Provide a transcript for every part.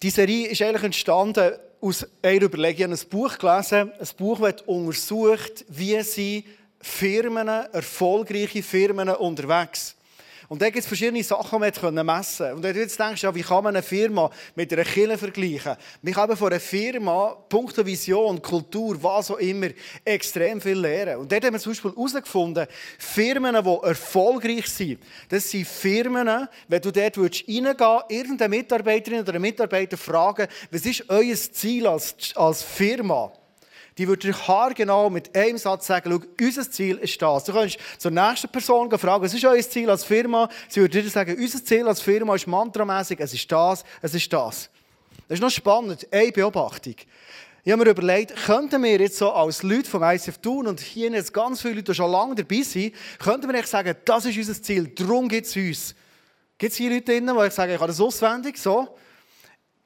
Die Serie ist eigentlich entstanden aus einer Überlegung. Ich habe ein Buch gelesen, ein Buch, das untersucht, wie sie Firmen, erfolgreiche Firmen unterwegs und da gibt es verschiedene Sachen, die man messen konnte. Und wenn du jetzt denkst, ja, wie kann man eine Firma mit einer Kille vergleichen? Wir können von einer Firma, punkto Vision, Kultur, was auch immer, extrem viel lernen. Und dort haben wir zum Beispiel herausgefunden, Firmen, die erfolgreich sind, das sind Firmen, wenn du dort reingehen würdest, irgendeine Mitarbeiterin oder einen Mitarbeiter fragen, was ist euer Ziel als, als Firma? Die würde dir haargenau mit einem Satz sagen, schau, unser Ziel ist das. Du kannst zur nächsten Person fragen, was ist euer Ziel als Firma? Sie würde dir sagen, unser Ziel als Firma ist mantramäßig, es ist das, es ist das. Das ist noch spannend, eine Beobachtung. Ich habe mir überlegt, könnten wir jetzt so als Leute vom ICF tun und hier jetzt ganz viele Leute, die schon lange dabei sind, könnten wir echt sagen, das ist unser Ziel, darum gibt es uns. Gibt es hier Leute drin, die sagen, ich habe das auswendig, so?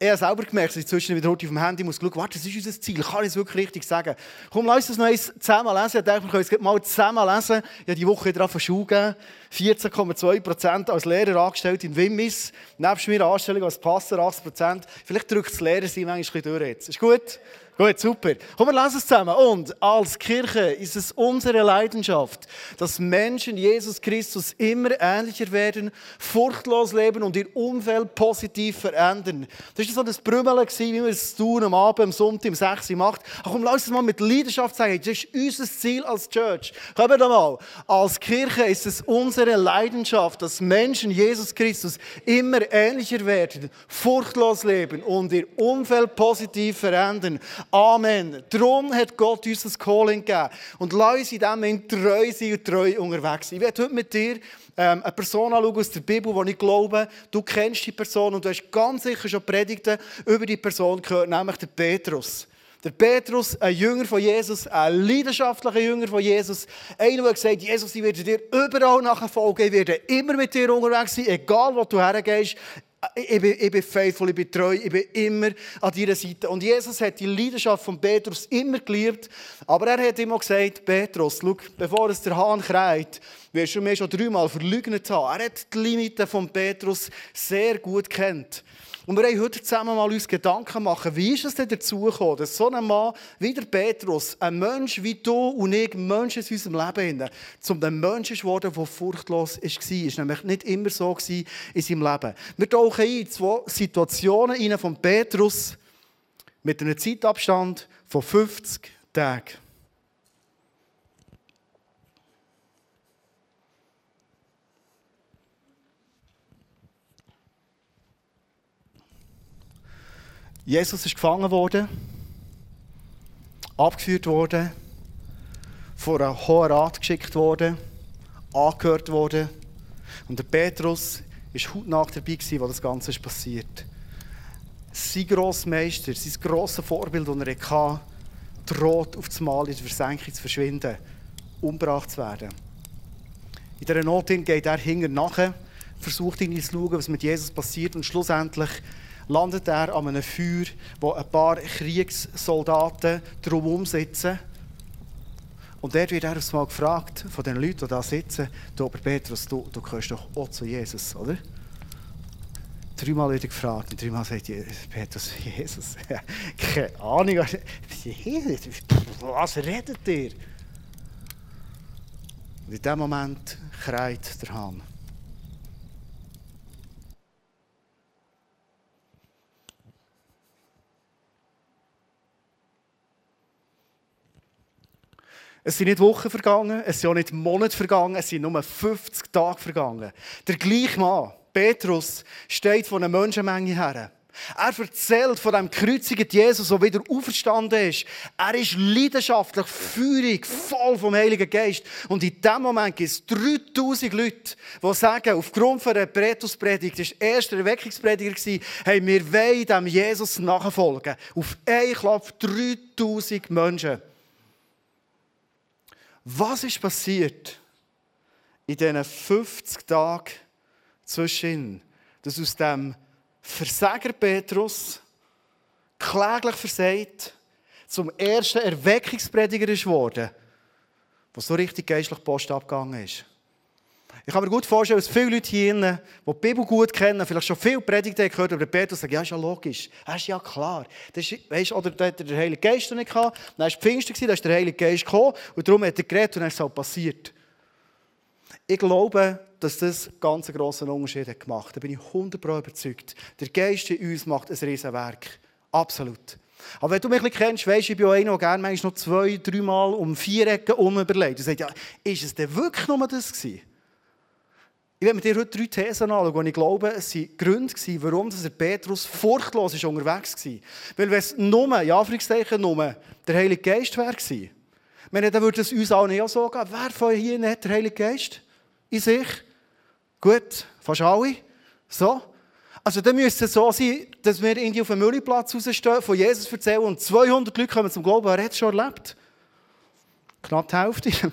Ich habe selber gemerkt, dass ich zwischen wieder auf dem Handy muss schauen, warte, das ist unser Ziel, kann ich es wirklich richtig sagen? Komm, lass uns das noch zusammen lesen. Ich dachte, wir können es mal zusammen lesen. Ich habe die Woche wieder auf Schule gegeben. 14,2% als Lehrer angestellt in Wimmis. Nebst mir Anstellung als Passer 80%. Vielleicht drückt das Lehrer sie manchmal durch jetzt. Ist gut? Gut, super. Komm, wir lesen es zusammen. Und als Kirche ist es unsere Leidenschaft, dass Menschen Jesus Christus immer ähnlicher werden, furchtlos leben und ihr Umfeld positiv verändern. Das war so ein Brümmeln, wie wir es tun am Abend, am Sonntag, um 6 Uhr macht. Ach komm, lass uns mal mit Leidenschaft sagen, das ist unser Ziel als Church. Kommen wir mal. Als Kirche ist es unsere Leidenschaft, dass Menschen Jesus Christus immer ähnlicher werden, furchtlos leben und ihr Umfeld positiv verändern. Amen. Darum hat Gott uns das Calling gegeben. Und lass uns in dem treu sein und treu unterwegs sein. Ich werde heute mit dir ähm, eine Person aus der Bibel, die ich glaube, du kennst die Person und du hast ganz sicher schon Predigten über die Person gehört, nämlich der Petrus. Der Petrus, ein Jünger von Jesus, ein leidenschaftlicher Jünger von Jesus. Einer, der gesagt Jesus, ich werde dir überall nachfolgen, ich werde immer mit dir unterwegs sein, egal wo du hergehst ich bin, ich bin faithful, ich bin treu, ich bin immer an deiner Seite. Und Jesus hat die Leidenschaft von Petrus immer geliebt. Aber er hat immer gesagt, Petrus, schau, bevor es der Hahn kreit, wirst du mir schon dreimal verleugnet haben. Er hat die Limiten von Petrus sehr gut kennt. Und wir wollen heute zusammen mal uns Gedanken machen, wie ist es denn dazu gekommen, dass so ein Mann wie der Petrus, ein Mensch wie du und ich, Mensch in unserem Leben, zum dem Menschen geworden, der furchtlos war. Es war nämlich nicht immer so in seinem Leben. Wir tauchen ein zwei Situationen von Petrus mit einem Zeitabstand von 50 Tagen. Jesus ist gefangen worden, abgeführt worden, vor einen hohen Rat geschickt worden, angehört worden. Und der Petrus war hautnah dabei, wo das Ganze ist passiert. Sein Grossmeister, sein grosses Vorbild, das er hatte, droht auf das Mal in der Versenkung zu verschwinden, umgebracht zu werden. In dieser Not geht er hinter nachher, versucht ihn zu schauen, was mit Jesus passiert und schlussendlich landet er an einem Feuer, wo ein paar Kriegssoldaten drumherum sitzen. Und dort wird er mal gefragt von den Leuten, die da sitzen, du, aber Petrus, du, du gehörst doch auch zu Jesus, oder? Dreimal wird er gefragt und dreimal sagt Petrus, Jesus, keine Ahnung, was redet ihr? Und in dem Moment kreit der Hahn. Es sind nicht Wochen vergangen, es sind auch nicht Monate vergangen, es sind nur 50 Tage vergangen. Der gleiche Mann, Petrus, steht von einer Menschenmenge her. Er erzählt von dem kreuzigen Jesus, der wieder auferstanden ist. Er ist leidenschaftlich, feurig, voll vom Heiligen Geist. Und in dem Moment gibt es 3000 Leute, die sagen, aufgrund von der Petrus-Predigt, das war der erste Erweckungsprediger, hey, wir wollen dem Jesus nachfolgen. Auf einen Klapp 3000 Menschen. Was ist passiert in diesen 50 Tagen zwischen, dass aus dem Versager Petrus kläglich versagt zum ersten Erweckungsprediger ist was so richtig geistlich Post abgegangen ist. Ich kann mir gut vorstellen, dass viele Leute hier, die die Bibel gut kennen, vielleicht schon viel Predigten gehört über Petrus, sagen, ja, ist ja logisch, das ist ja klar. Das ist, weißt, oder da hat er den Geist noch nicht gehabt, dann war es Pfingsten, da ist der Heilige Geist gekommen und darum hat er geredet und dann ist es halt passiert. Ich glaube, dass das ganz einen grossen Unterschied hat gemacht. Da bin ich 100% überzeugt. Der Geist in uns macht ein Riesenwerk. Absolut. Aber wenn du mich ein kennst, weisst du, ich bin auch einer, der gerne manchmal noch zwei, dreimal um vier Ecken um überlegt. Und sagt, ja, ist es denn wirklich nur das gewesen? Ich werde mit dir heute drei Thesen anschauen, und ich glaube, es waren Gründe, warum der Petrus furchtlos ist unterwegs war. Weil wenn es nur, ja, Anführungszeichen, nur der Heilige Geist wäre dann würde es uns auch nicht so gehen. Wer von hier nicht der Heilige Geist in sich? Gut, fast alle. So. Also dann müsste es so sein, dass wir irgendwie auf dem Müllplatz rausstehen, von Jesus erzählen und 200 Leute kommen zum Glauben, er hat es schon erlebt. Knapp die Hälfte.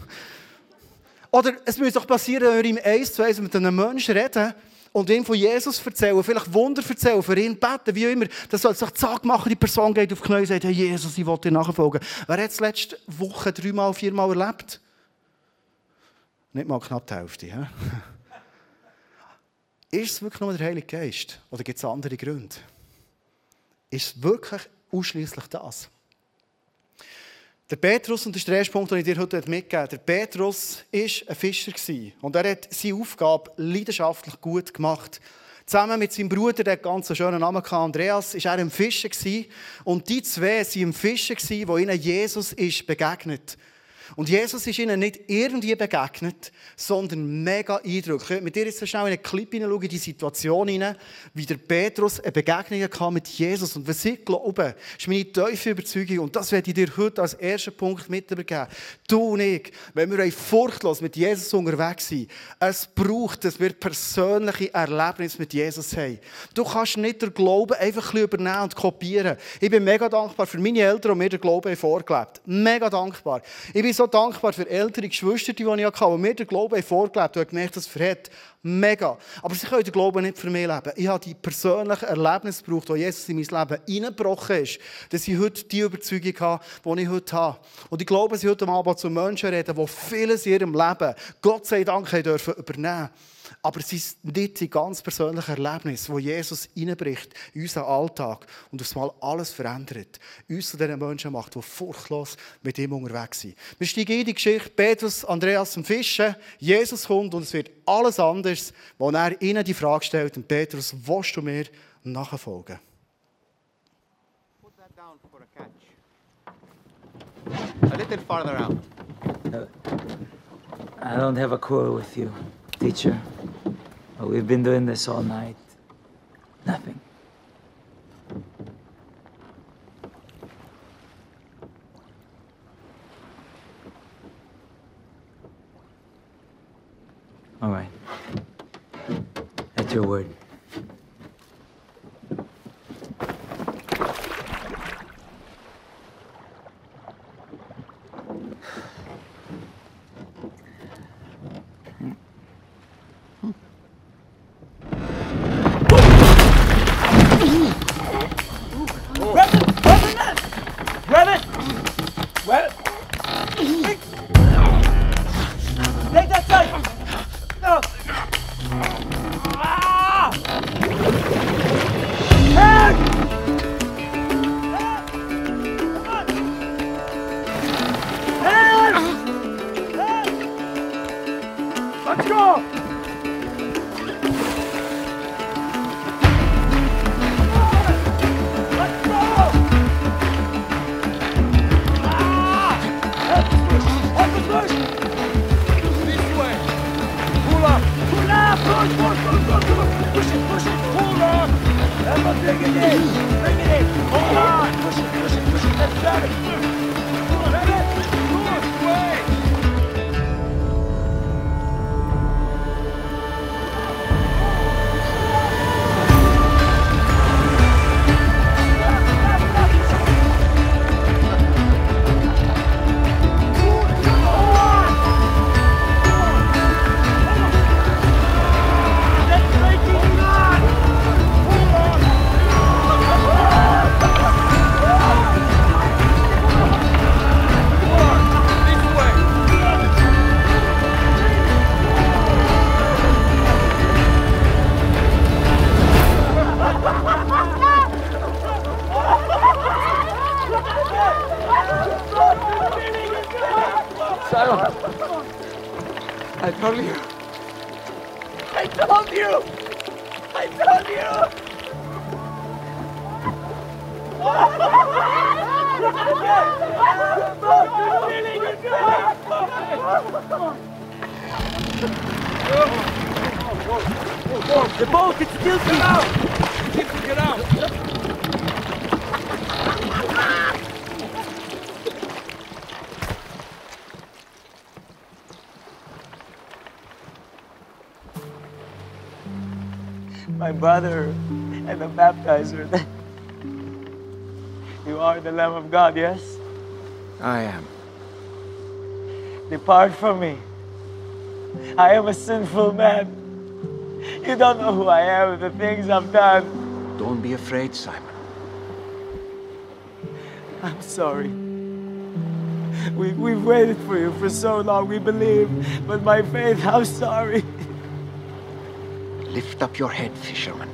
Oder es müsste doch passieren, wenn wir ihm eins zu eins mit einem Menschen reden und ihm von Jesus erzählen, vielleicht Wunder erzählen, für ihn beten, wie immer. Das soll sich zack machen, die Person geht auf die Knie und sagt, hey Jesus, ich will dir nachfolgen. Wer hat es letzte Woche dreimal, viermal erlebt? Nicht mal knapp die Hälfte. He? Ist es wirklich nur der Heilige Geist? Oder gibt es andere Gründe? Ist es wirklich ausschließlich das? Der Petrus, und das ist der erste Punkt, den ich dir heute mitgeben Der Petrus war ein Fischer. Und er hat seine Aufgabe leidenschaftlich gut gemacht. Zusammen mit seinem Bruder, der ganz schönen Namen hatte, Andreas, war er ein Fischer. Und die zwei waren im Fischer, wo ihnen Jesus ist begegnet und Jesus ist ihnen nicht irgendwie begegnet, sondern mega eindrücklich. Ich mit dir jetzt schnell in einen Clip in die Situation hinein, wie der Petrus eine Begegnung hatte mit Jesus. Und was ich glaube, ist meine tiefe Überzeugung, und das werde ich dir heute als ersten Punkt mitgeben. Du und ich, wenn wir furchtlos mit Jesus unterwegs sind, es braucht, dass wir persönliche Erlebnisse mit Jesus haben. Du kannst nicht den Glauben einfach ein übernehmen und kopieren. Ich bin mega dankbar für meine Eltern, die mir den Glauben vorgelebt haben. Mega dankbar. Ich bin so dankbar für ältere Geschwister, die ich hatte, die mir den Glauben vorgelebt haben und gemerkt, das verhält mega. Aber sie können den Glauben nicht für mich leben. Ich habe die persönlichen Erlebnisse gebraucht, die Jesus in mein Leben hineingebrochen ist, dass ich heute die Überzeugung habe, die ich heute habe. Und ich glaube, dass ich heute Abend zu Menschen reden, die vieles in ihrem Leben, Gott sei Dank, dürfen übernehmen aber es ist nicht die ganz persönliche Erlebnis, wo Jesus reinbricht in unseren Alltag und aufs Mal alles verändert. Uns zu den Menschen macht, die furchtlos mit ihm unterwegs sind. Wir steigen in die Geschichte Petrus, Andreas und Fischen. Jesus kommt und es wird alles anders, wo er ihnen die Frage stellt, und Petrus, willst du mir nachfolgen? Put that down for a catch. A little farther out. I don't have a quarrel with you. Teacher, we've been doing this all night. And the baptizer. You are the Lamb of God, yes? I am. Depart from me. I am a sinful man. You don't know who I am, the things I've done. Don't be afraid, Simon. I'm sorry. We, we've waited for you for so long, we believe. But my faith, I'm sorry. Lift up your head, fisherman.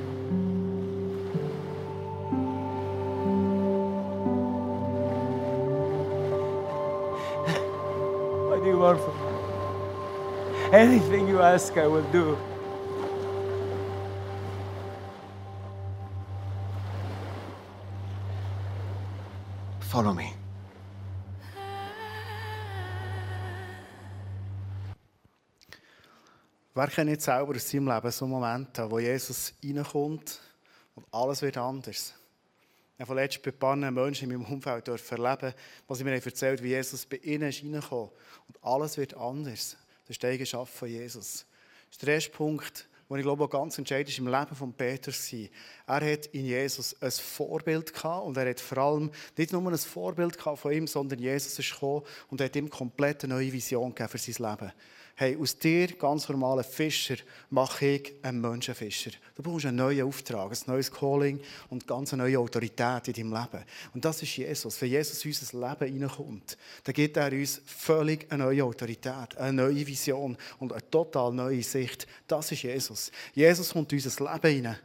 What do you want from me? Anything you ask, I will do. Follow me. Wer kennt nicht selber aus seinem Leben so Momente, wo Jesus reinkommt und alles wird anders? Ich habe vorletzt bei paar Menschen in meinem Umfeld erleben, was sie mir erzählt wie Jesus bei ihnen ist reingekommen und alles wird anders. Das ist die Eigenschaft von Jesus. Ist der ich glaube, ganz entscheidend ist im Leben von Petrus. Er hat in Jesus ein Vorbild gehabt und er hat vor allem nicht nur ein Vorbild gehabt von ihm, sondern Jesus ist gekommen und hat ihm komplett eine neue Vision gegeben für sein Leben. Hey, aus dir, ganz normalen Fischer, mache ich einen Menschenfischer. Du brauchst einen neuen Auftrag, ein neues Calling und ganz eine neue Autorität in deinem Leben. Und das ist Jesus. Wenn Jesus in unser Leben hineinkommt, dann gibt er uns völlig eine neue Autorität, eine neue Vision und eine total neue Sicht. Das ist Jesus. Jesus kommt in unser Leben hinein.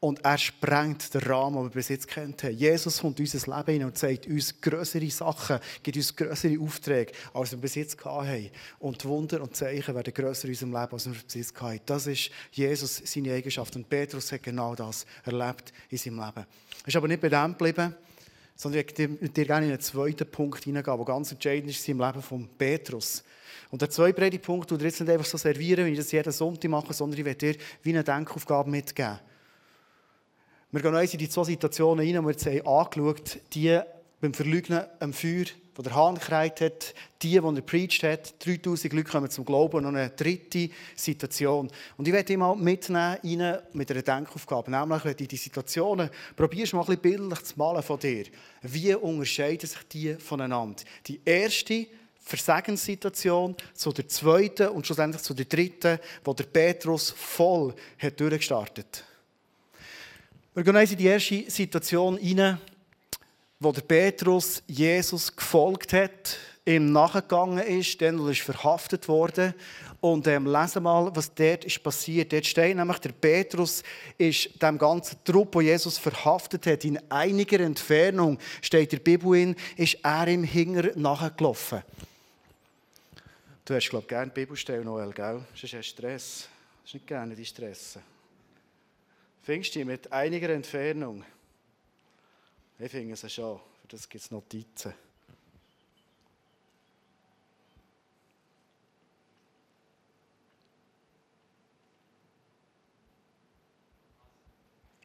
Und er sprengt den Rahmen, den wir bis jetzt kennt haben. Jesus kommt in unser Leben hinein und zeigt uns größere Sachen, gibt uns größere Aufträge, als wir bis jetzt haben. Und Wunder und Zeichen werden grösser in unserem Leben, als wir bis jetzt hatten. Das ist Jesus, seine Eigenschaft. Und Petrus hat genau das erlebt in seinem Leben. Er ist aber nicht bei dem geblieben, sondern ich möchte dir gerne in einen zweiten Punkt hineingehen, der ganz entscheidend ist im Leben von Petrus. Und der zweite Predigpunkt, den ich jetzt nicht einfach so servieren, wenn ich das jeden Sonntag mache, sondern ich werde dir wie eine Denkaufgabe mitgeben. Wir gehen uns in die zwei Situationen rein, die wir jetzt angeschaut haben. Die beim Verleugnen am Feuer, wo der Hahn gekreiht hat, die, die er preached hat, 3000 Leute kommen zum Glauben und noch eine dritte Situation. Und ich werde mal mitnehmen rein mit einer Denkaufgabe. Nämlich, wenn du die Situationen probierst, mal ein bisschen bildlich zu malen von dir. Wie unterscheiden sich die voneinander? Die erste Versagenssituation zu der zweiten und schlussendlich zu der dritten, wo der Petrus voll hat durchgestartet hat. Wir gehen in die erste Situation rein, wo der Petrus Jesus gefolgt hat, ihm nachgegangen ist, dann ist verhaftet worden. Und ähm, lesen mal, was dort ist passiert. Dort steht nämlich, der Petrus ist dem ganzen Trupp, wo Jesus verhaftet hat, in einiger Entfernung, steht der Bibel in, ist er ihm hinger nachgelaufen. Du hast, glaube ich, gerne Bibelstelle, Noel, gell? Sonst hast du Stress. Du hast nicht gerne die Stressen. Findest du mit einiger Entfernung? Ich finde es schon. Für das gibt es Notizen.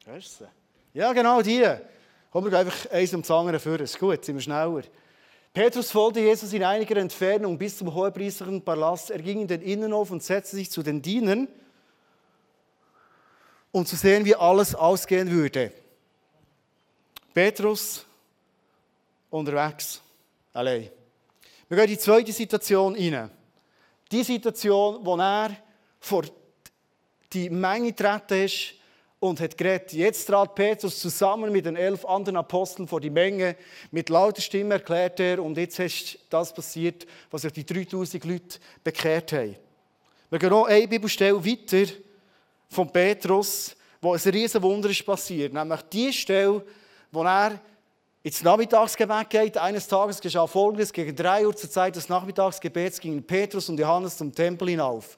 Hast du? Ja, genau die. Kommen wir einfach eins um das andere vor. Ist gut, sind wir schneller. Petrus folgte Jesus in einiger Entfernung bis zum hohepriestlichen Palast. Er ging in den Innenhof und setzte sich zu den Dienern um zu sehen, wie alles ausgehen würde. Petrus unterwegs, allein. Wir gehen in die zweite Situation rein. Die Situation, wo er vor die Menge getreten ist und hat geredet. Jetzt trat Petrus zusammen mit den elf anderen Aposteln vor die Menge. Mit lauter Stimme erklärt er, und jetzt ist das passiert, was sich die 3000 Leute bekehrt haben. Wir gehen noch eine Bibelstelle weiter von Petrus, wo ein riesen Wunder ist passiert. Nämlich die Stelle, wo er ins Nachmittagsgebet geht. Eines Tages geschah Folgendes. Gegen drei Uhr zur Zeit des Nachmittagsgebets gingen Petrus und Johannes zum Tempel hinauf.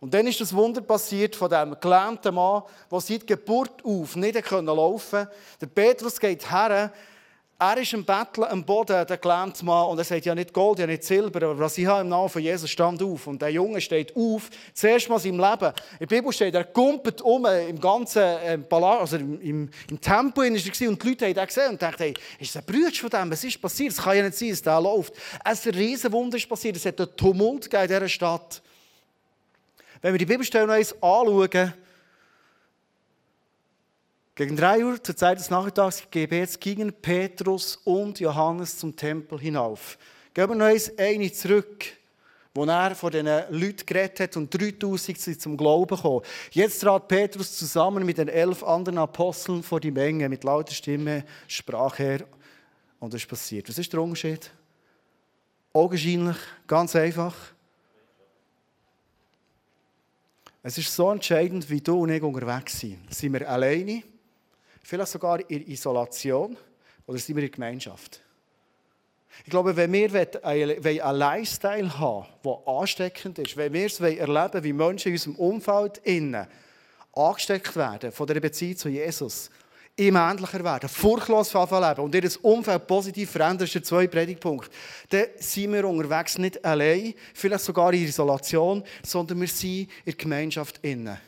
Und dann ist das Wunder passiert von dem gelähmten Mann, der seit Geburt auf nicht laufen konnte. Der Petrus geht her, er ist im Betteln am Boden, der gelähmte Mann, und er sagt, ja nicht Gold, ja nicht Silber, aber was ich habe im Namen von Jesus, stand auf. Und der Junge steht auf, zuerst mal in seinem Leben. In der Bibel steht, er kumpelt um im ganzen ähm, Palast, also im, im, im Tempel und die Leute haben ihn gesehen und dachten, hey, ist das ein Bruder von dem, was ist passiert? Es kann ja nicht sein, dass der läuft. Ein Riesenwunder ist passiert, es hat einen Tumult in dieser Stadt. Wenn wir die Bibelstelle noch anschauen, gegen drei Uhr zur Zeit des Nachmittagsgebets gingen Petrus und Johannes zum Tempel hinauf. Gehen wir noch eine zurück, wo er von diesen Leuten geredet hat und 3000 sind zum Glauben gekommen. Jetzt trat Petrus zusammen mit den elf anderen Aposteln vor die Menge. Mit lauter Stimme sprach er und es ist passiert. Was ist der Unterschied? Augenscheinlich, ganz einfach. Es ist so entscheidend, wie du und ich unterwegs sind. Sind wir alleine, vielleicht sogar in Isolation, oder sind wir in Gemeinschaft? Ich glaube, wenn wir einen Lifestyle haben der ansteckend ist, wenn wir es erleben wie Menschen in unserem Umfeld innen angesteckt werden von der Beziehung zu Jesus, immer ähnlicher werden, furchtlos leben und ihr Umfeld positiv verändern, ist der zweite Predigtpunkt. Dann sind wir unterwegs nicht allein, vielleicht sogar in Isolation, sondern wir sind in der Gemeinschaft innen.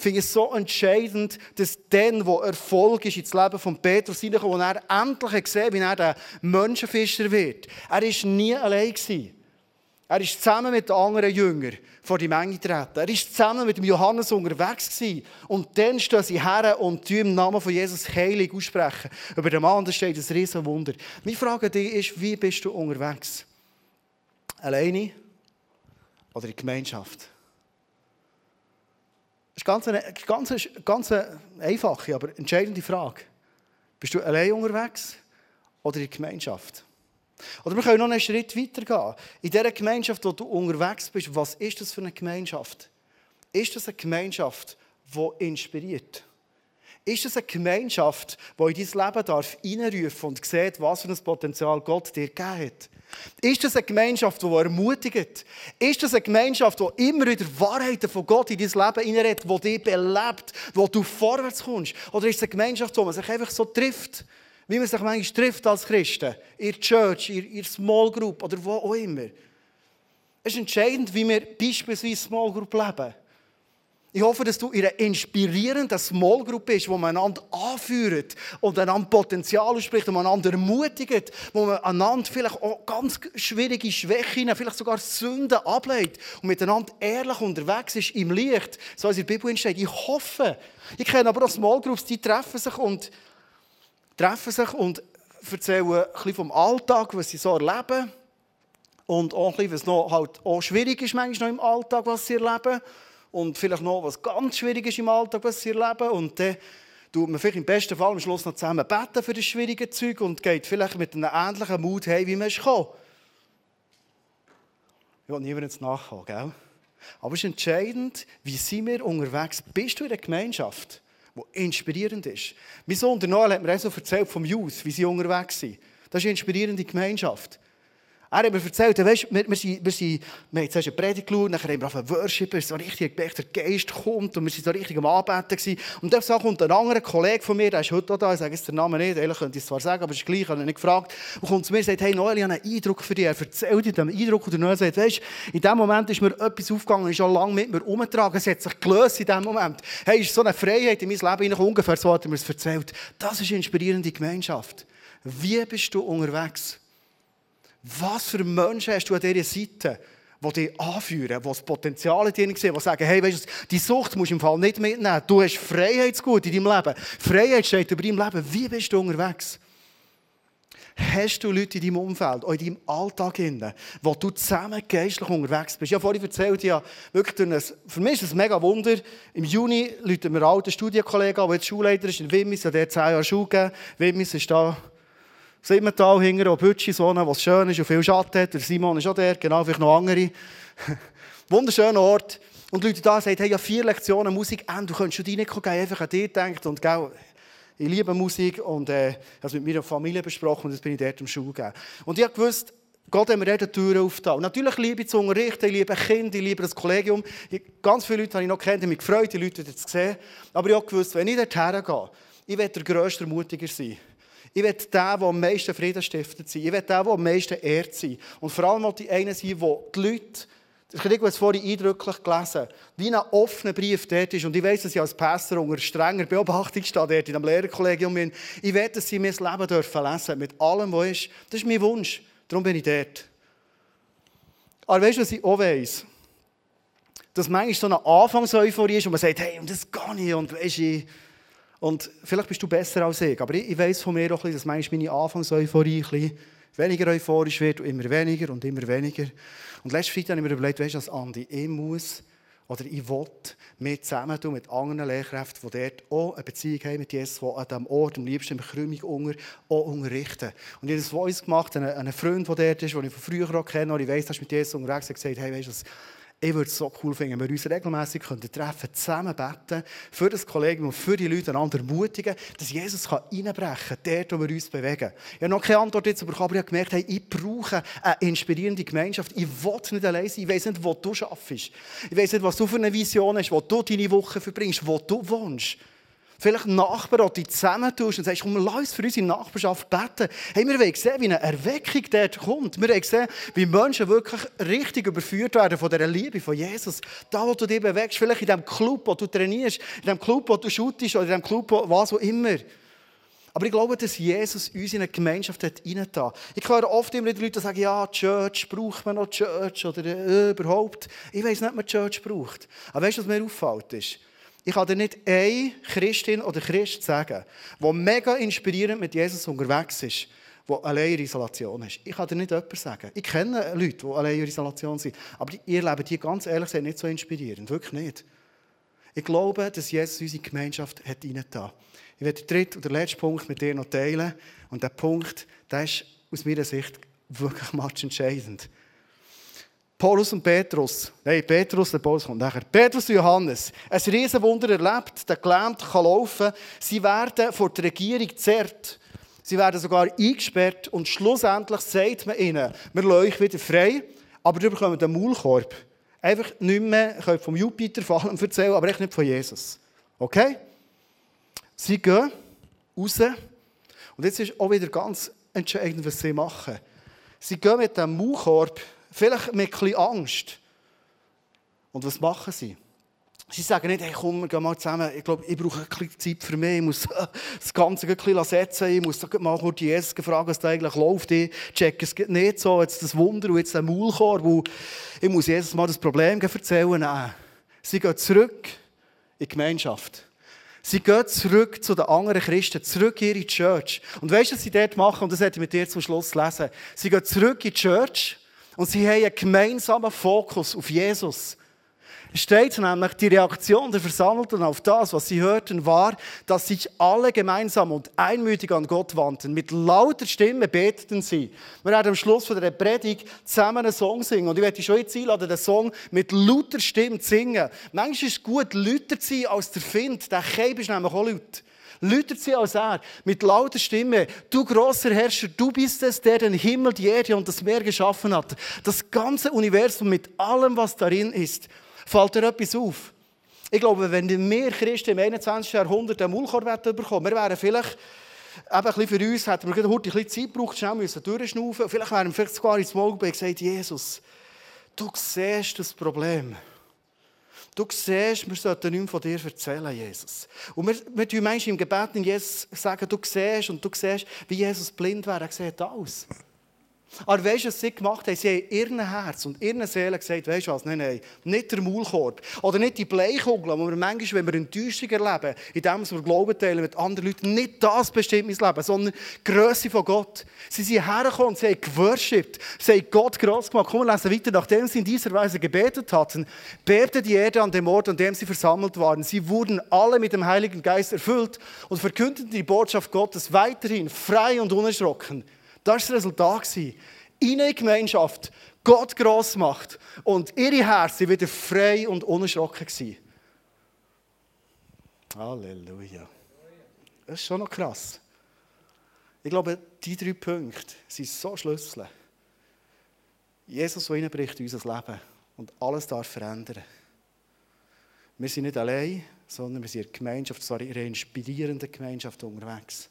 Ich finde es so entscheidend, dass dann, wo Erfolg ist ins Leben von Petrus hineinkommt, wo er endlich gesehen wie er der Menschenfischer wird. Er war nie allein. Gewesen. Er ist zusammen mit den anderen Jüngern vor die Menge getreten. Er ist zusammen mit dem Johannes unterwegs gewesen. Und dann stehen sie her und im Namen von Jesus heilig aussprechen. Über den Mann, steht ein riesen Wunder. Meine Frage dich ist, wie bist du unterwegs? Alleine oder in Gemeinschaft? Das ist ganz eine, ganz, ganz einfache, aber entscheidende Frage. Bist du allein unterwegs oder in Gemeinschaft? Oder wir können noch einen Schritt weiter gehen. In dieser Gemeinschaft, wo du unterwegs bist, was ist das für eine Gemeinschaft? Ist das eine Gemeinschaft, die inspiriert? Ist das eine Gemeinschaft, die in dein Leben darf hineinrufen und sieht, was für ein Potenzial Gott dir gegeben hat? Ist das eine Gemeinschaft, die ermutigt? Ist das eine Gemeinschaft, die immer wieder Wahrheiten von Gott in dein Leben hineinredet, die dich belebt, wo du vorwärts kommst? Oder ist es eine Gemeinschaft, wo man sich einfach so trifft? wie man sich manchmal trifft als Christen, in Church, in Small Group oder wo auch immer. Es ist entscheidend, wie wir beispielsweise Small Group leben. Ich hoffe, dass du in einer inspirierenden Small Group bist, wo man einander anführt und einander Potenzial ausspricht und einander ermutigt, wo man einander vielleicht auch ganz schwierige Schwächen, vielleicht sogar Sünden ablegt und miteinander ehrlich unterwegs ist im Licht, so wie es in der Bibel steht. Ich hoffe, ich kenne aber auch Small Groups, die treffen sich und treffen sich und erzählen ein bisschen vom Alltag, was sie so erleben. Und auch ein bisschen, was noch halt auch schwierig ist manchmal noch im Alltag, was sie erleben. Und vielleicht noch, was ganz schwierig ist im Alltag, was sie erleben. Und dann tut man vielleicht im besten Fall am Schluss noch zusammen beten für das schwierige Zeug und geht vielleicht mit einem ähnlichen Mut hey, wie man gekommen. Ich will niemandem jetzt nachkommen, gell? Aber es ist entscheidend, wie sind wir unterwegs? Bist du in der Gemeinschaft? der inspirierend ist. Mein Sohn der Noel hat mir auch so erzählt vom Youth, wie sie unterwegs sind. Das ist eine inspirierende Gemeinschaft. Er hat mir erzählt, weißt, wir, wir, sind, wir, sind, wir haben zuerst eine Predigt geschaut, dann haben wir auf einen Worship, so richtig, der Geist kommt und wir waren so richtig am Anbeten. Und dann kommt ein anderer Kollege von mir, der ist heute auch da, ich sage jetzt den Namen nicht, eigentlich könnte ich es zwar sagen, aber es ist gleich, ich habe ihn nicht gefragt, und kommt zu mir und sagt, hey Noel, ich habe einen Eindruck für dich. Er erzählt dir den Eindruck und der Noel sagt, weißt, in dem Moment ist mir etwas aufgegangen, ist schon lange mit mir umgetragen, es hat sich gelöst in dem Moment. Hey, ist so eine Freiheit in mein Leben ungefähr so hat er mir es erzählt. Das ist eine inspirierende Gemeinschaft. Wie bist du unterwegs? Was für Menschen hast du an dieser Seite, die dich anführen, die das Potenzial in dir sehen, die sagen, hey, weißt du, die Sucht musst du im Fall nicht mitnehmen. Du hast Freiheitsgut in deinem Leben. Freiheit steht über deinem Leben. Wie bist du unterwegs? Hast du Leute in deinem Umfeld, auch in deinem Alltag, wo du zusammen geistlich unterwegs bist? Ich habe vorhin erzählt, ja, wirklich ein, für mich ist es ein mega Wunder. Im Juni läuten mir ein alter Studienkollege der jetzt Schulleiter ist in Wimmis, hat zehn Jahre Schule gegeben. Wimmis ist da Simmental hinten, wo Bütschi wohnen, wo es schön ist und viel Schatten hat. Der Simon ist auch der, genau, vielleicht noch andere. Wunderschöner Ort. Und Leute da sagen, hey, ja, vier Lektionen Musik, und du könntest schon die nicht gehen, einfach an dir denkt und gell, ich liebe Musik und äh, es mit meiner Familie besprochen und jetzt bin ich dort im Schul gegeben. Und ich gewusst, Gott hat mir dort Türen aufgetan. Natürlich liebe ich zu unterrichten, ich liebe Kinder, ich liebe das Kollegium. Ganz viele Leute habe ich noch kennt, mich gefreut, die Leute zu sehen. Aber ich habe gewusst, wenn ich dort hergehe, ich werde der grösste Ermutiger sein. Ich werde der, der am meisten Frieden stiftet sein. Ich werde der, der am meisten ehrt sein. Und vor allem wollte ich einer sein, der die Leute, ich habe es vorhin eindrücklich gelesen, wie ein offener Brief dort ist. Und ich weiß, dass ich als Pastor unter strenger Beobachtung stehe dort in einem Lehrerkollegium. Ich werde, dass sie mein Leben dürfen lesen mit allem, was ist. Das ist mein Wunsch. Darum bin ich dort. Aber weißt du, was ich auch weiss? Dass manchmal so eine Anfangseuphorie ist und man sagt, hey, und das kann ich und weißt du, und vielleicht bist du besser als ich, aber ich, ich weiss von mir auch, dass manchmal meine Anfangseuphorie weniger euphorisch wird und immer weniger und immer weniger. Und letztes Freitag habe ich mir überlegt, weißt du, Andi, ich muss oder ich will mit zusammen mit anderen Lehrkräften, die dort auch eine Beziehung haben mit Jesus, die an diesem Ort, am liebsten im Krümmung unter, auch unterrichten. Und ich habe das Voice gemacht, einen Freund, der dort ist, den ich von früher auch kenne, und ich weiss, dass mit Jesus unterwegs und gesagt, hey, weißt du, ich würde es so cool finden, wenn wir uns regelmäßig treffen zusammen beten, für das Kollegium und für die Leute einander ermutigen, dass Jesus reinbrechen kann, dort, wo wir uns bewegen. Ich habe noch keine Antwort jetzt bekommen, aber ich habe gemerkt, hey, ich brauche eine inspirierende Gemeinschaft. Ich will nicht allein sein. Ich weiß nicht, wo du arbeitest. Ich weiß nicht, was du für eine Vision hast, wo du deine Woche verbringst, wo du wohnst vielleicht Nachbarn, die du zusammentust und sagst, komm, lass uns für unsere Nachbarschaft beten. Hey, wir wollen sehen, wie eine Erweckung dort kommt. Wir wollen sehen, wie Menschen wirklich richtig überführt werden von dieser Liebe von Jesus. Da, wo du dich bewegst, vielleicht in dem Club, wo du trainierst, in dem Club, wo du shootest oder in dem Club, wo, was auch immer. Aber ich glaube, dass Jesus uns in eine Gemeinschaft hat reingetan. Ich höre oft immer die Leute sagen, ja, Church, braucht man noch Church oder äh, überhaupt. Ich weiß nicht, ob man Church braucht. Aber weißt du, was mir auffällt? Ist, ich kann dir nicht eine Christin oder Christ sagen, die mega inspirierend mit Jesus unterwegs ist, die allein in Isolation ist. Ich kann dir nicht jemanden sagen. Ich kenne Leute, die allein in Isolation sind. Aber ihr Leben, die ganz ehrlich sind, nicht so inspirierend. Wirklich nicht. Ich glaube, dass Jesus unsere Gemeinschaft hat reingetan. Ich werde den dritten und letzten Punkt mit dir noch teilen. Und der Punkt, der ist aus meiner Sicht wirklich entscheidend. Paulus und Petrus, nein, Petrus, der Paulus kommt nachher. Petrus und Johannes, ein Riesenwunder erlebt, der Gelähmte kann laufen. Sie werden vor der Regierung gezerrt. Sie werden sogar eingesperrt und schlussendlich sagt man ihnen, wir lassen euch wieder frei, aber ihr bekommt einen Maulkorb. Einfach nicht mehr, ich könnte vom Jupiter vor allem erzählen, aber echt nicht von Jesus. Okay? Sie gehen raus und jetzt ist auch wieder ganz entscheidend, was sie machen. Sie gehen mit dem Maulkorb Vielleicht mit ein bisschen Angst. Und was machen sie? Sie sagen nicht, hey, komm, wir mal zusammen. Ich glaube, ich brauche ein bisschen Zeit für mich. Ich muss das Ganze ein bisschen setzen. Ich muss mal kurz Jesus fragen, was da eigentlich läuft. Ich checke es nicht so. Jetzt das Wunder und jetzt der Maulkorb. Ich muss Jesus mal das Problem erzählen. Nein. Sie gehen zurück in die Gemeinschaft. Sie gehen zurück zu den anderen Christen, zurück in ihre Church. Und weißt du, was sie dort machen? Und das hätte ich mit dir zum Schluss lesen. Sie gehen zurück in die Church und sie haben einen gemeinsamen Fokus auf Jesus. Es steht nämlich, die Reaktion der Versammelten auf das, was sie hörten, war, dass sich alle gemeinsam und einmütig an Gott wandten. Mit lauter Stimme beteten sie. Wir werden am Schluss von der Predigt zusammen einen Song singen. Und ich werde dich schon jetzt einladen, den Song mit lauter Stimme zu singen. Manchmal ist es gut, lauter zu sein als der Find. Der Keib ist nämlich auch laut. Läutert sie als er mit lauter Stimme, du großer Herrscher, du bist es, der den Himmel, die Erde und das Meer geschaffen hat. Das ganze Universum mit allem, was darin ist. Fällt dir etwas auf? Ich glaube, wenn wir Christen im 21. Jahrhundert einen Maulkorb bekommen, wir wären vielleicht eben ein für uns, hätten wir heute ein bisschen Zeit gebraucht, schnell müssen durchschnaufen. Vielleicht wären wir vielleicht sogar ins Morgen gesagt, Jesus, du siehst das Problem. Du siehst, wir sollten nicht mehr von dir erzählen, Jesus. Und wir, wir tun manchmal im Gebet in Jesus sagen, du siehst und du siehst, wie Jesus blind wäre. Er sieht alles. Aber weißt du, was sie gemacht haben? Sie haben ihren Herz und ihren Seele gesagt, weißt du was, nein, nein, nicht der Maulkorb. Oder nicht die Bleichkugel, wo wir manchmal, wenn wir Enttäuschung erleben, in dem wir Glauben teilen mit anderen Leuten, nicht das bestimmt mein Leben, sondern die Größe von Gott. Sie sind hergekommen sie haben geworshipped. Sie haben Gott groß gemacht. Komm, wir lesen weiter. Nachdem sie in dieser Weise gebetet hatten, bebte die Erde an dem Ort, an dem sie versammelt waren. Sie wurden alle mit dem Heiligen Geist erfüllt und verkündeten die Botschaft Gottes weiterhin frei und unerschrocken. Das war das Resultat. In eine Gemeinschaft Gott gross macht und ihre Herzen wieder frei und unerschrocken waren. Halleluja. Das ist schon noch krass. Ich glaube, die drei Punkte sind so Schlüssel Jesus, der reinbricht in unser Leben und alles darf verändern. Wir sind nicht allein, sondern wir sind in einer Gemeinschaft, zwar in einer inspirierenden Gemeinschaft unterwegs.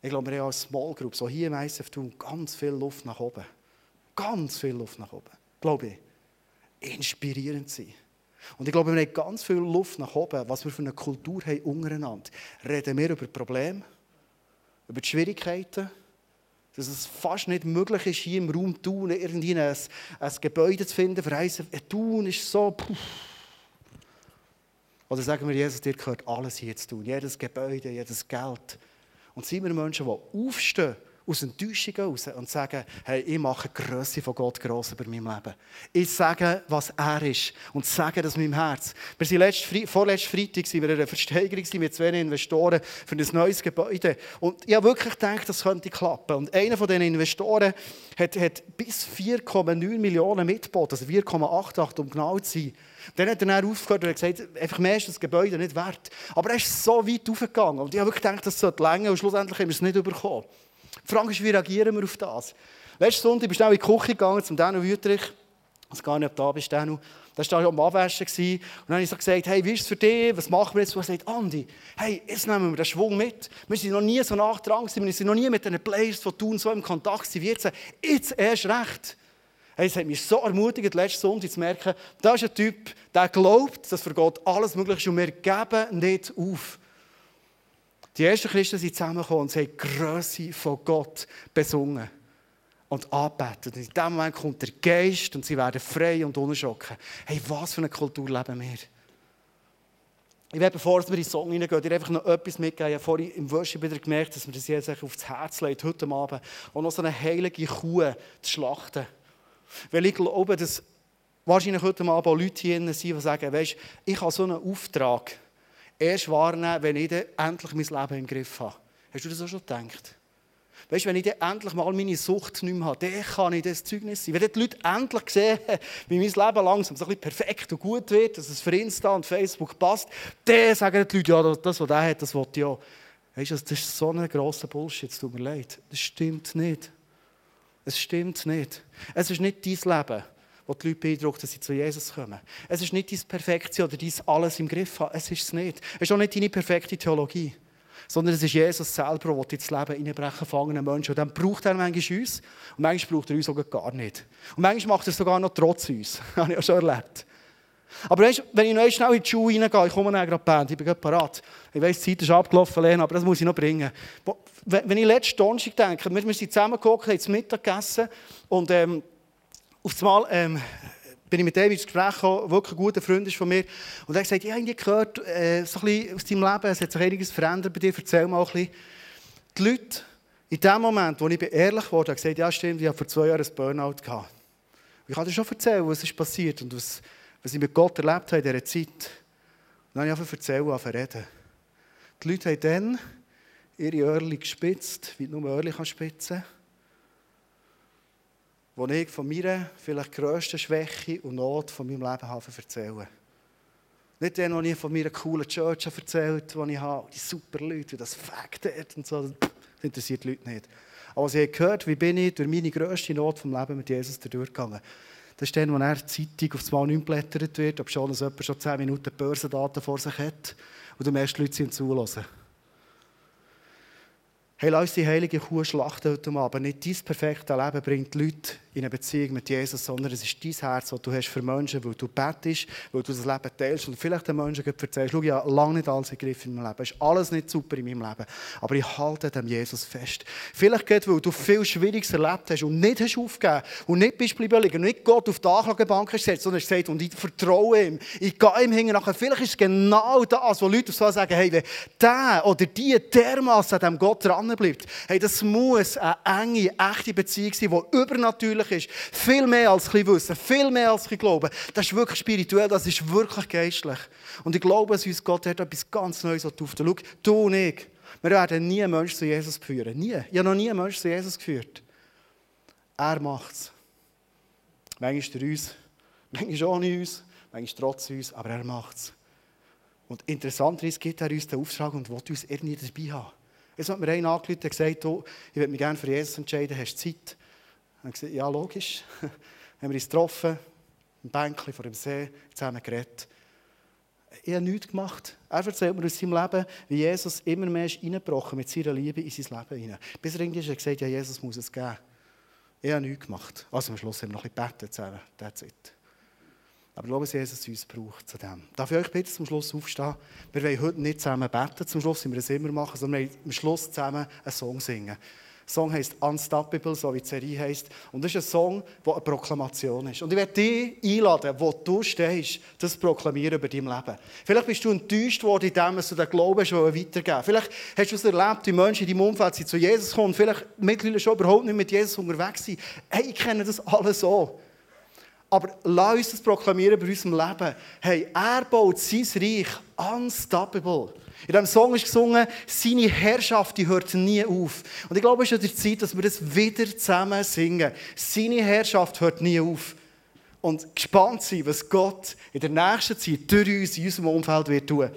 Ich glaube, wir haben als Small Group, so hier im ISF tun, ganz viel Luft nach oben. Ganz viel Luft nach oben. Glaube ich. Inspirierend sein. Und ich glaube, wir haben ganz viel Luft nach oben, was wir für eine Kultur haben untereinander. Reden wir über Probleme, über die Schwierigkeiten, dass es fast nicht möglich ist, hier im Raum Thun irgendwie ein, ein Gebäude zu finden. Für eins, Thun ist so... Puh. Oder sagen wir, Jesus, dir gehört alles hier zu tun. Jedes Gebäude, jedes Geld. Und sind wir Menschen, die aufstehen aus Enttäuschungen raus und sagen, hey, ich mache die Grösse von Gott gross über meinem Leben. Ich sage, was er ist und sage das meinem Herz. Wir waren letzte, vorletzten Freitag wir in einer Versteigerung mit zwei Investoren für ein neues Gebäude. Und ich habe wirklich gedacht, das könnte klappen. Und einer von diesen Investoren hat, hat bis 4,9 Millionen mitgebaut, also 4,88 um genau zu sein. Dann hat er dann aufgehört und gesagt, einfach mehr ist das Gebäude nicht wert. Aber er ist so weit aufgegangen. Und ich habe wirklich gedacht, das sollte länger. Und schlussendlich haben wir es nicht bekommen. Die Frage ist, wie reagieren wir auf das? Letzten Sonntag bist du in die Küche gegangen zum Daniel Wüterich. Ich weiß gar nicht, ob du da bist, Daniel. Da war am Abwaschen. Und dann habe ich so gesagt, hey, wie ist es für dich? Was machen wir jetzt? Und er sagt, Andi, hey, jetzt nehmen wir den Schwung mit. Wir sind noch nie so nah dran gewesen. Wir sind noch nie mit den Players von Thun so im Kontakt gewesen wie jetzt. Jetzt erst recht. Hey, es hat mich so ermutigt, letzten Sonntag zu merken, da ist ein Typ, der glaubt, dass für Gott alles möglich ist und wir geben nicht auf. Die ersten Christen sind zusammengekommen und sie haben die Größe von Gott besungen und angebetet. Und in dem Moment kommt der Geist und sie werden frei und unerschrocken. Hey, was für eine Kultur leben wir? Ich werde, bevor wir in den Song hineingehen, dir einfach noch etwas mitgeben. Ich habe vorhin im Worship wieder gemerkt, dass mir das jetzt aufs Herz legt, heute Abend, und noch so eine heilige Kuh zu schlachten. Weil ich glaube, dass wahrscheinlich heute Abend auch Leute hier sind, die sagen, weißt, ich habe so einen Auftrag, erst wahrnehmen, wenn ich endlich mein Leben im Griff habe. Hast du das auch schon gedacht? Weißt du, wenn ich dann endlich mal meine Sucht nicht mehr habe, dann kann ich das Zeugnis sein. Wenn die Leute endlich sehen, wie mein Leben langsam so ein bisschen perfekt und gut wird, dass es für Insta und Facebook passt, dann sagen die Leute, ja, das, was der hat, das will ich auch. Weißt du, das ist so ein grosser Bullshit, es tut mir leid. Das stimmt nicht. Es stimmt nicht. Es ist nicht dein Leben wo die Leute beeindruckt, dass sie zu Jesus kommen. Es ist nicht dein Perfektion oder dein Alles im Griff haben. Es ist es nicht. Es ist auch nicht deine perfekte Theologie. Sondern es ist Jesus selber, der ins Leben hineinbrechen fangenen Menschen. Und dann braucht er manchmal uns. Und manchmal braucht er uns sogar gar nicht. Und manchmal macht er es sogar noch trotz uns. Das habe ich auch schon erlebt. Aber weißt, wenn ich noch schnell in die Schule reingehe, ich komme gerade Band, ich bin gerade parat. Ich weiss, die Zeit ist abgelaufen, Lena, aber das muss ich noch bringen. Wenn ich letzten Donnerstag denke, wir, wir sind zusammengekommen, haben zum Mittag gegessen und ähm, auf einmal ähm, bin ich mit dem ins Gespräch gekommen, wirklich ein guter Freund ist von mir. Und er hat gesagt, ich habe gehört, äh, so ein aus deinem Leben, es hat sich einiges verändert bei dir, erzähl mal ein bisschen. Die Leute, in dem Moment, wo ich ehrlich wurde, haben gesagt, ja stimmt, ich habe vor zwei Jahren ein Burnout gehabt. ich kann dir schon erzählen, was ist passiert und was, was ich mit Gott erlebt habe in dieser Zeit. Und dann habe ich einfach erzählen, angefangen reden. Die Leute haben dann ihre Öhrchen gespitzt, wie nur Öhrchen spitzen kann wo ich von meiner vielleicht grössten Schwäche und Not von meinem Leben habe erzählen. Nicht den, wo ich von meiner coolen Church erzählt habe, die ich habe, die super Leute, wie das Fakt hat und so. Das interessiert die Leute nicht. Aber sie haben gehört, wie bin ich durch meine grösste Not vom Leben mit Jesus durchgegangen. Das ist dann, wo er die Zeitung aufs Mal nicht blättert wird, ob schon, jemand schon 10 Minuten Börsendaten vor sich hat und die meisten Leute sind zulassen. Hey, lass uns die heilige Kuh schlachten heute Abend. Nicht dein perfekte Leben bringt die Leute in eine Beziehung mit Jesus, sondern es ist dein Herz, das du hast für Menschen, weil du betest, weil du das Leben teilst und vielleicht den Menschen erzählst, schau, ich habe lange nicht alles im Griff in meinem Leben. Es ist alles nicht super in meinem Leben. Aber ich halte dem Jesus fest. Vielleicht geht, weil du viel Schwieriges erlebt hast und nicht hast aufgegeben und nicht bist geblieben liegen nicht Gott auf die Anklagebank gesetzt, sondern hast gesagt, und ich vertraue ihm. Ich gehe ihm hinten nachher. Vielleicht ist es genau das, wo Leute so sagen, hey, wenn der oder die dermaßen an dem Gott dranbleibt, hey, das muss eine enge, echte Beziehung sein, die übernatürlich ist. Viel mehr als ein Wissen, viel mehr als ein Glauben. Das ist wirklich spirituell, das ist wirklich geistlich. Und ich glaube, dass uns Gott hat etwas ganz Neues aufzunehmen. Schau, du und ich, wir werden nie einen Menschen zu Jesus führen. Nie. Ich habe noch nie einen Menschen zu Jesus geführt. Er macht es. Manchmal durch uns, manchmal ohne uns, manchmal trotz uns, aber er macht es. Und interessanterweise gibt er uns den Auftrag und will uns irgendwie dabei haben. Jetzt hat mir einer angerufen und gesagt, oh, ich würde mich gerne für Jesus entscheiden, hast du Zeit? Und gesagt, ja, logisch. haben wir uns getroffen, im Bänkchen vor dem See, zusammen geredet. Ich habe nichts gemacht. Er erzählt mir aus seinem Leben, wie Jesus immer mehr reingebrochen mit seiner Liebe in sein Leben hinein. Bis er irgendwie gesagt ja, Jesus muss es geben. Ich habe nichts gemacht. Also am Schluss haben wir noch ein bisschen zusammen. That's it. Aber ich glaube, dass Jesus uns braucht zu dem. Darf ich euch bitte zum Schluss aufstehen? Wir wollen heute nicht zusammen beten, zum Schluss sind wir es immer machen, sondern wir wollen am Schluss zusammen einen Song singen. Song heisst Unstoppable, so wie die Serie heisst. Und das ist ein Song, der eine Proklamation ist. Und ich werde dich einladen, wo du stehst, das proklamieren über dein Leben. Vielleicht bist du enttäuscht worden, indem du den Glauben weitergeben Vielleicht hast du es erlebt, die Menschen in deinem Umfeld sind zu Jesus gekommen, vielleicht mittlerweile schon überhaupt nicht mit Jesus unterwegs sind. Hey, ich kenne das alles so. Aber lass uns das proklamieren bei unserem Leben. Hey, er baut sein Reich unstoppable. In diesem Song ist gesungen, seine Herrschaft die hört nie auf. Und ich glaube, es ist an der Zeit, dass wir das wieder zusammen singen. Seine Herrschaft hört nie auf. Und gespannt sein, was Gott in der nächsten Zeit durch uns in unserem Umfeld wird tun.